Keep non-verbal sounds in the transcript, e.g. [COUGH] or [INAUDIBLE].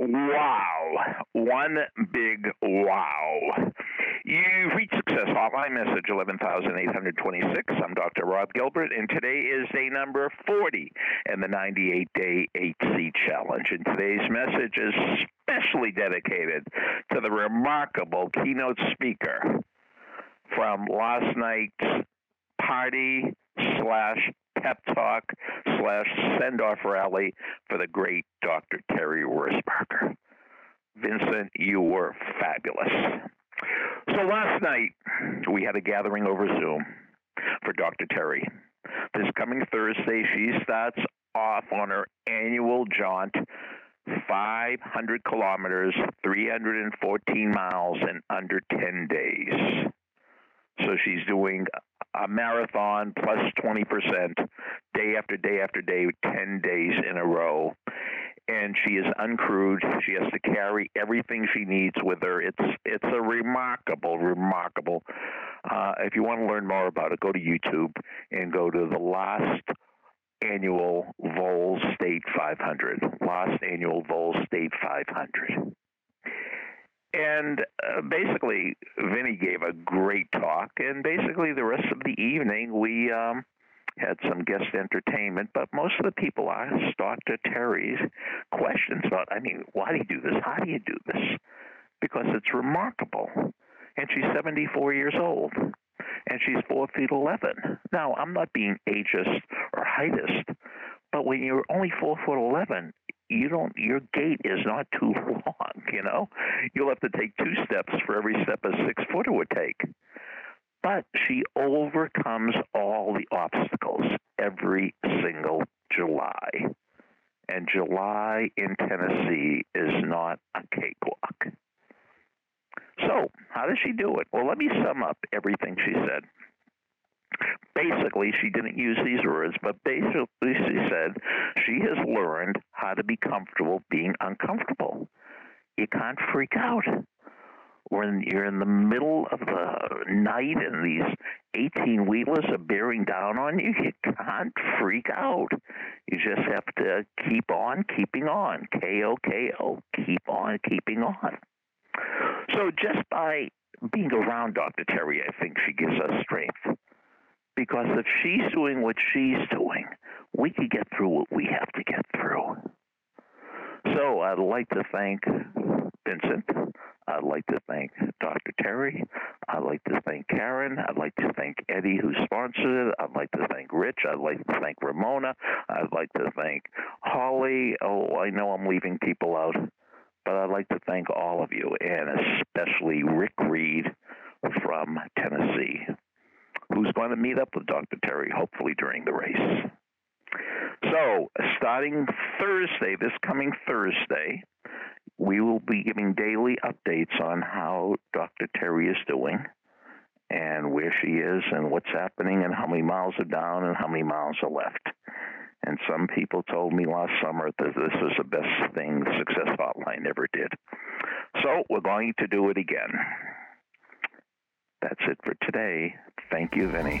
wow. One big wow. You've reached Success Hotline, message 11826. I'm Dr. Rob Gilbert, and today is day number 40 in the 98 day 8C challenge. And today's message is specially dedicated to the remarkable keynote speaker from last night's party slash pep talk slash send off rally for the great Dr. Terry Wurzberger. Vincent, you were fabulous. So last night we had a gathering over Zoom for Dr. Terry. This coming Thursday, she starts off on her annual jaunt 500 kilometers, 314 miles in under 10 days. So she's doing a marathon plus 20% day after day after day, 10 days in a row. And she is uncrewed. She has to carry everything she needs with her. It's it's a remarkable, remarkable. Uh, if you want to learn more about it, go to YouTube and go to the last annual Vol State 500. Last annual Vol State 500. And uh, basically, Vinny gave a great talk, and basically the rest of the evening we um, had some guest entertainment. But most of the people asked Dr. Terry's questions about, I mean, why do you do this? How do you do this? Because it's remarkable. And she's 74 years old, and she's 4 feet 11. Now, I'm not being ageist or heightist, but when you're only 4 foot 11, you don't your gait is not too [LAUGHS] long you know? You'll have to take two steps for every step a six footer would take. But she overcomes all the obstacles every single july. And july in tennessee is not a cakewalk. So how does she do it? Well let me sum up everything she said. Basically, she didn't use these words, but basically she said she has learned how to be comfortable being uncomfortable. You can't freak out when you're in the middle of the night and these 18 wheelers are bearing down on you, you can't freak out. You just have to keep on keeping on. K O K O. Keep on keeping on. So just by being around Dr. Terry, I think she gives us strength. Because if she's doing what she's doing, we can get through what we have to get through. So I'd like to thank Vincent. I'd like to thank Dr. Terry. I'd like to thank Karen. I'd like to thank Eddie, who sponsored it. I'd like to thank Rich. I'd like to thank Ramona. I'd like to thank Holly. Oh, I know I'm leaving people out, but I'd like to thank all of you, and especially Rick Reed from Tennessee who's going to meet up with Dr. Terry, hopefully during the race. So, starting Thursday, this coming Thursday, we will be giving daily updates on how Dr. Terry is doing and where she is and what's happening and how many miles are down and how many miles are left. And some people told me last summer that this was the best thing the Success Hotline ever did. So we're going to do it again. That's it for today. Thank you, Vinny.